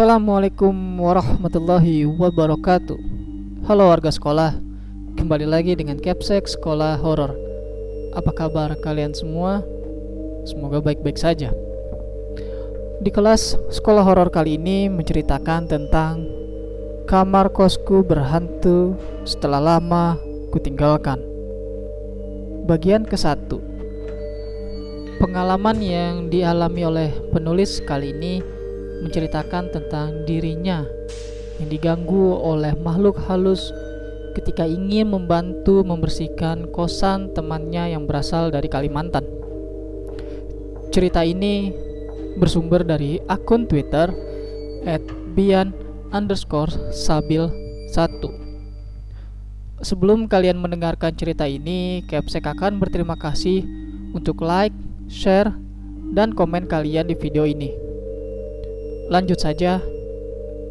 Assalamualaikum warahmatullahi wabarakatuh. Halo warga sekolah Kembali lagi dengan Capsek Sekolah Horor. Apa kabar kalian semua? Semoga baik-baik saja. Di kelas sekolah horor kali ini menceritakan tentang Kamar kosku berhantu setelah lama kutinggalkan. Bagian ke satu. Pengalaman yang dialami oleh penulis kali ini menceritakan tentang dirinya yang diganggu oleh makhluk halus ketika ingin membantu membersihkan kosan temannya yang berasal dari Kalimantan. Cerita ini bersumber dari akun Twitter @bian underscore sabil 1 Sebelum kalian mendengarkan cerita ini, Capsek akan berterima kasih untuk like, share, dan komen kalian di video ini. Lanjut saja.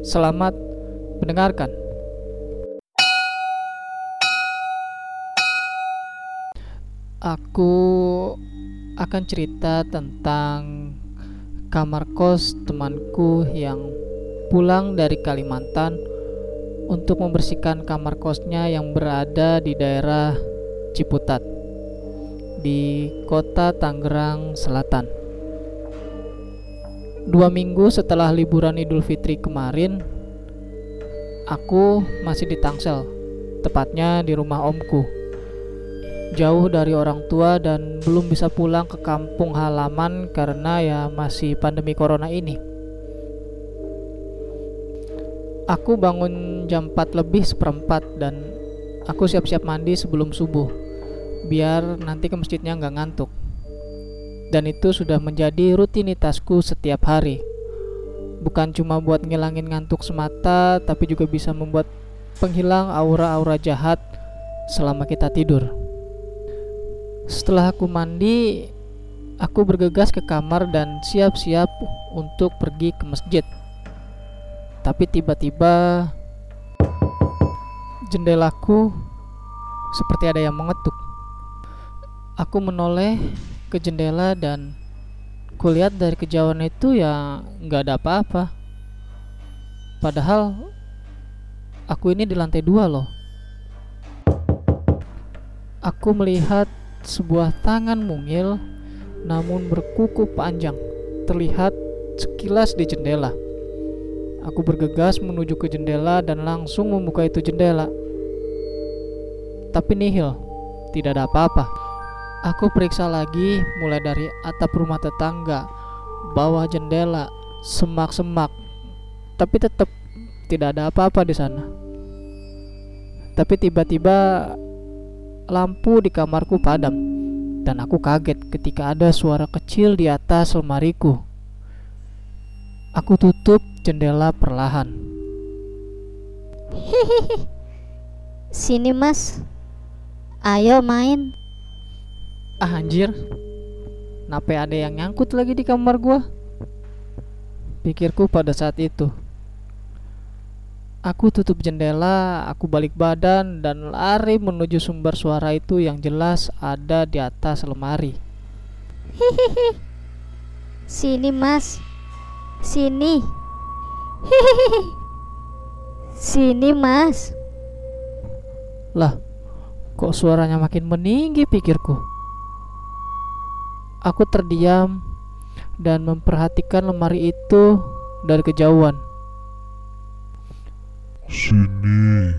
Selamat mendengarkan. Aku akan cerita tentang kamar kos temanku yang pulang dari Kalimantan untuk membersihkan kamar kosnya yang berada di daerah Ciputat di kota Tangerang Selatan. Dua minggu setelah liburan Idul Fitri kemarin, aku masih di Tangsel, tepatnya di rumah omku. Jauh dari orang tua dan belum bisa pulang ke kampung halaman karena ya masih pandemi corona ini. Aku bangun jam 4 lebih seperempat dan aku siap-siap mandi sebelum subuh biar nanti ke masjidnya nggak ngantuk dan itu sudah menjadi rutinitasku setiap hari. Bukan cuma buat ngilangin ngantuk semata, tapi juga bisa membuat penghilang aura-aura jahat selama kita tidur. Setelah aku mandi, aku bergegas ke kamar dan siap-siap untuk pergi ke masjid. Tapi tiba-tiba jendelaku seperti ada yang mengetuk. Aku menoleh ke jendela dan kulihat dari kejauhan itu ya nggak ada apa-apa. Padahal aku ini di lantai dua loh. Aku melihat sebuah tangan mungil namun berkuku panjang terlihat sekilas di jendela. Aku bergegas menuju ke jendela dan langsung membuka itu jendela. Tapi nihil, tidak ada apa-apa. Aku periksa lagi mulai dari atap rumah tetangga, bawah jendela, semak-semak. Tapi tetap tidak ada apa-apa di sana. Tapi tiba-tiba lampu di kamarku padam dan aku kaget ketika ada suara kecil di atas lemariku. Aku tutup jendela perlahan. Hehehe. Sini, Mas. Ayo main. Ah anjir Nape ada yang nyangkut lagi di kamar gua Pikirku pada saat itu Aku tutup jendela, aku balik badan dan lari menuju sumber suara itu yang jelas ada di atas lemari. Hehehe. Sini, Mas. Sini. Hehehe. Sini, Mas. Lah, kok suaranya makin meninggi pikirku. Aku terdiam dan memperhatikan lemari itu dari kejauhan. Sini,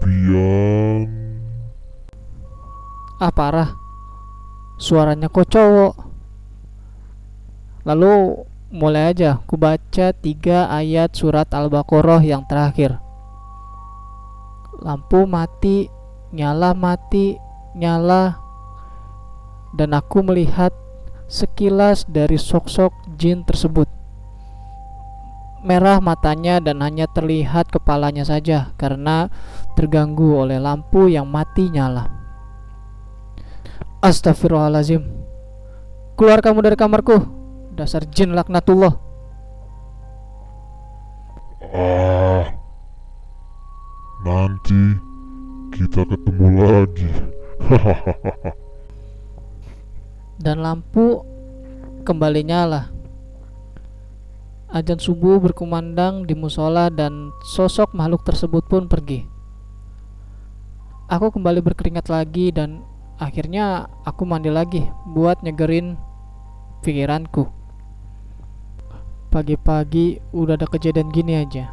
Bian. Ah parah, suaranya kok cowok. Lalu mulai aja, ku baca tiga ayat surat Al-Baqarah yang terakhir. Lampu mati, nyala mati, nyala dan aku melihat sekilas dari sok-sok jin tersebut. Merah matanya dan hanya terlihat kepalanya saja karena terganggu oleh lampu yang mati nyala. Astagfirullahalazim. Keluar kamu dari kamarku. Dasar jin laknatullah. Ah, nanti kita ketemu lagi. Hahaha. dan lampu kembali nyala. Ajan subuh berkumandang di musola dan sosok makhluk tersebut pun pergi. Aku kembali berkeringat lagi dan akhirnya aku mandi lagi buat nyegerin pikiranku. Pagi-pagi udah ada kejadian gini aja.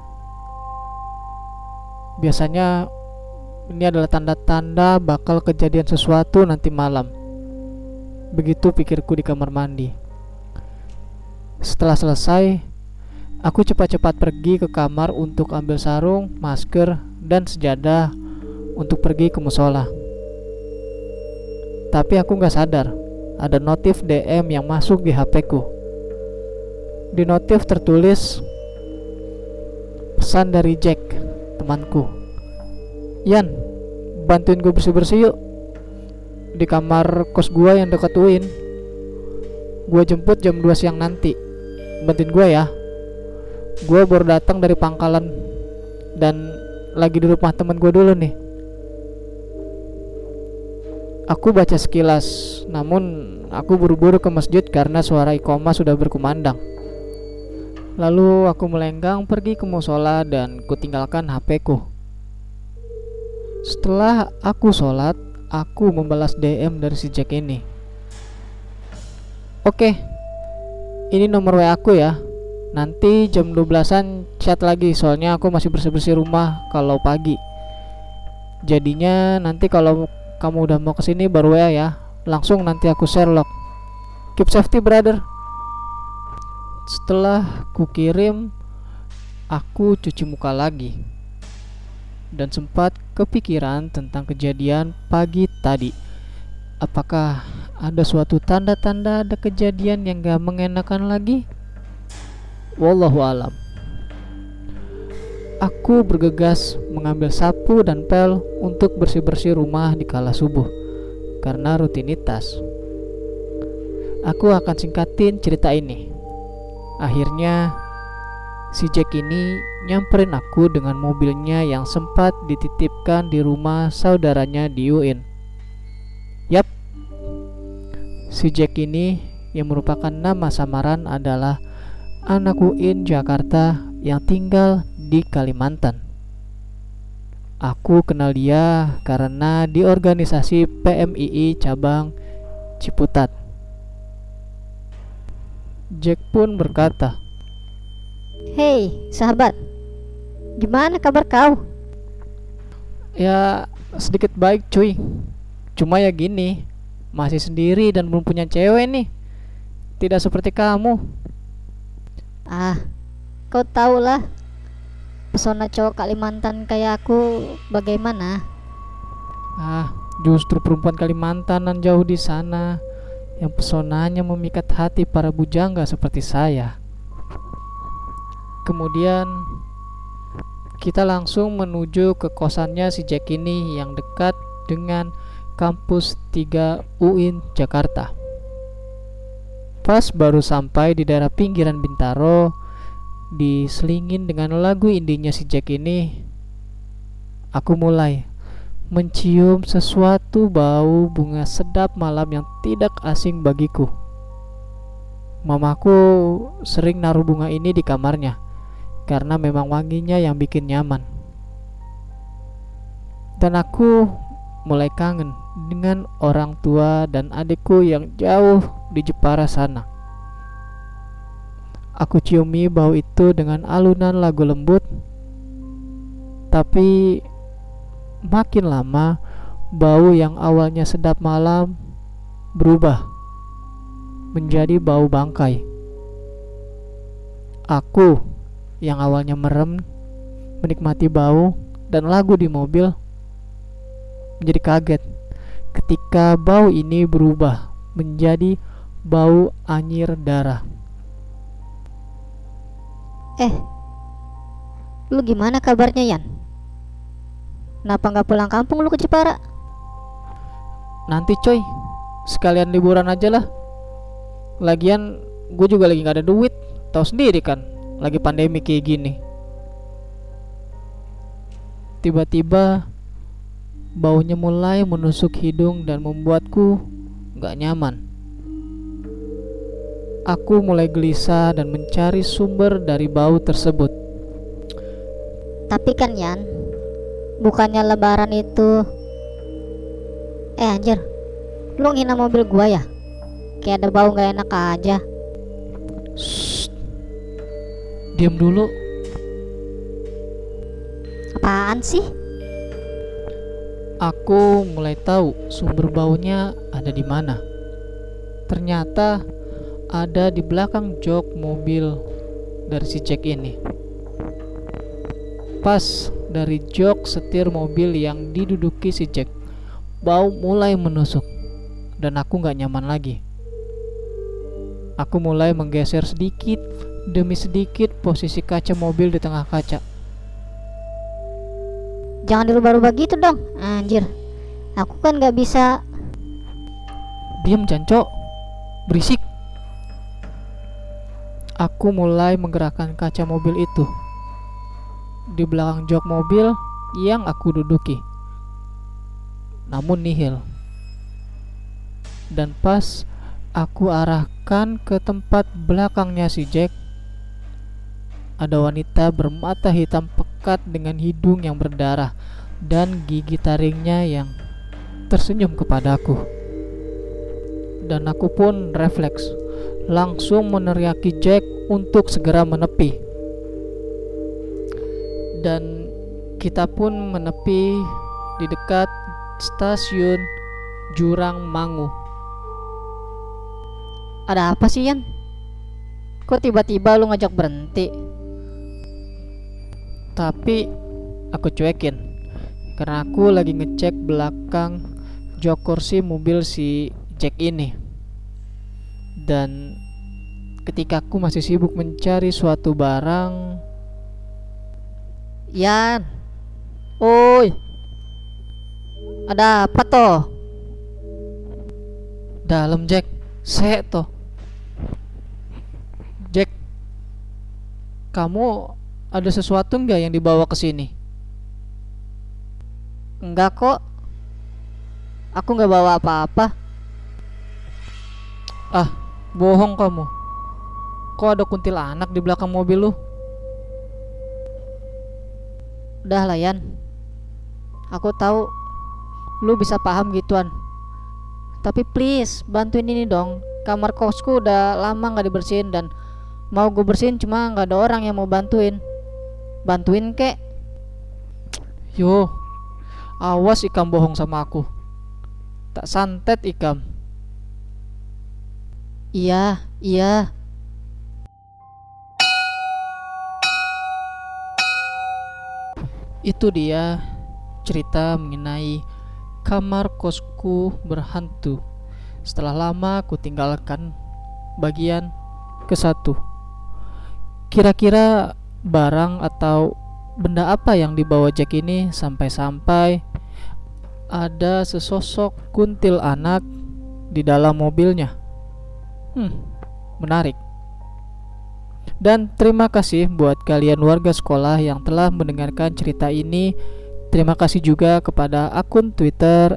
Biasanya ini adalah tanda-tanda bakal kejadian sesuatu nanti malam. Begitu pikirku di kamar mandi. Setelah selesai, aku cepat-cepat pergi ke kamar untuk ambil sarung, masker, dan sejadah untuk pergi ke musola. Tapi aku nggak sadar ada notif DM yang masuk di HP ku. Di notif tertulis pesan dari Jack, temanku. Yan, bantuin gue bersih-bersih yuk di kamar kos gua yang dekat UIN. Gua jemput jam 2 siang nanti. Bantuin gua ya. Gua baru datang dari pangkalan dan lagi di rumah temen gua dulu nih. Aku baca sekilas, namun aku buru-buru ke masjid karena suara ikoma sudah berkumandang. Lalu aku melenggang pergi ke musola dan kutinggalkan HP-ku. Setelah aku sholat, aku membalas DM dari si Jack ini. Oke, ini nomor WA aku ya. Nanti jam 12-an chat lagi soalnya aku masih bersih-bersih rumah kalau pagi. Jadinya nanti kalau kamu udah mau ke sini baru WA ya. Langsung nanti aku share log. Keep safety brother. Setelah ku kirim, aku cuci muka lagi dan sempat kepikiran tentang kejadian pagi tadi. Apakah ada suatu tanda-tanda ada kejadian yang gak mengenakan lagi? Wallahu alam. Aku bergegas mengambil sapu dan pel untuk bersih-bersih rumah di kala subuh karena rutinitas. Aku akan singkatin cerita ini. Akhirnya si Jack ini nyamperin aku dengan mobilnya yang sempat dititipkan di rumah saudaranya di UIN. Yap, si Jack ini yang merupakan nama samaran adalah anak UIN Jakarta yang tinggal di Kalimantan. Aku kenal dia karena di organisasi PMII cabang Ciputat. Jack pun berkata, Hei, sahabat. Gimana kabar kau? Ya sedikit baik cuy Cuma ya gini Masih sendiri dan belum punya cewek nih Tidak seperti kamu Ah, kau tahu lah. Pesona cowok Kalimantan kayak aku bagaimana? Ah justru perempuan Kalimantanan jauh di sana Yang pesonanya memikat hati para bujangga seperti saya Kemudian kita langsung menuju ke kosannya si Jack ini yang dekat dengan kampus 3 UIN Jakarta. Pas baru sampai di daerah pinggiran Bintaro, diselingin dengan lagu indinya si Jack ini, aku mulai mencium sesuatu bau bunga sedap malam yang tidak asing bagiku. Mamaku sering naruh bunga ini di kamarnya karena memang wanginya yang bikin nyaman. Dan aku mulai kangen dengan orang tua dan adikku yang jauh di Jepara sana. Aku ciumi bau itu dengan alunan lagu lembut, tapi makin lama bau yang awalnya sedap malam berubah menjadi bau bangkai. Aku yang awalnya merem menikmati bau dan lagu di mobil menjadi kaget ketika bau ini berubah menjadi bau anyir darah. Eh, lu gimana kabarnya Yan? Kenapa nggak pulang kampung lu ke Jepara? Nanti coy, sekalian liburan aja lah. Lagian gue juga lagi nggak ada duit, tahu sendiri kan, lagi pandemi kayak gini. Tiba-tiba baunya mulai menusuk hidung dan membuatku nggak nyaman. aku mulai gelisah dan mencari sumber dari bau tersebut. Tapi kan Yan, bukannya lebaran itu Eh anjir, lu ngina mobil gua ya? Kayak ada bau gak enak aja. Diam dulu. Apaan sih? Aku mulai tahu sumber baunya ada di mana. Ternyata ada di belakang jok mobil dari si Jack ini. Pas dari jok setir mobil yang diduduki si Jack, bau mulai menusuk dan aku nggak nyaman lagi. Aku mulai menggeser sedikit demi sedikit posisi kaca mobil di tengah kaca. Jangan dirubah-rubah gitu dong Anjir. Aku kan gak bisa. Diam jancok Berisik. Aku mulai menggerakkan kaca mobil itu. Di belakang jok mobil yang aku duduki. Namun nihil. Dan pas aku arahkan ke tempat belakangnya si Jack Ada wanita bermata hitam pekat dengan hidung yang berdarah Dan gigi taringnya yang tersenyum kepadaku dan aku pun refleks langsung meneriaki Jack untuk segera menepi dan kita pun menepi di dekat stasiun Jurang Mangu Ada apa sih Yan? Kok tiba-tiba lu ngajak berhenti? Tapi aku cuekin. Karena aku lagi ngecek belakang jok kursi mobil si Jack ini. Dan ketika aku masih sibuk mencari suatu barang Yan Oi. Ada apa toh? dalam Jack. Saya toh. Jack kamu ada sesuatu nggak yang dibawa ke sini? Enggak kok. Aku nggak bawa apa-apa. Bohong kamu. Kok ada kuntilanak di belakang mobil lu? Udah lah Yan. Aku tahu Lu bisa paham gituan. Tapi please Bantuin ini dong. Kamar kosku udah lama nggak dibersihin Dan Mau gue bersihin cuma nggak ada orang yang mau bantuin Bantuin kek Yo, awas Ikam bohong sama aku. Tak santet Ikam. Iya Iya Itu dia cerita mengenai kamar kosku berhantu. Setelah lama aku tinggalkan bagian ke satu. Kira-kira barang atau benda apa yang dibawa Jack ini sampai-sampai ada sesosok kuntil anak di dalam mobilnya. Hmm, menarik. Dan terima kasih buat kalian warga sekolah yang telah mendengarkan cerita ini. Terima kasih juga kepada akun Twitter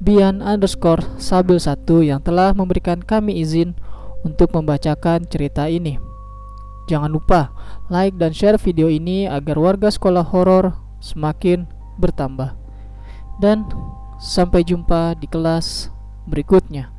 @bian underscore sabil satu yang telah memberikan kami izin untuk membacakan cerita ini. Jangan lupa like dan share video ini agar warga sekolah horor semakin bertambah. Dan sampai jumpa di kelas berikutnya.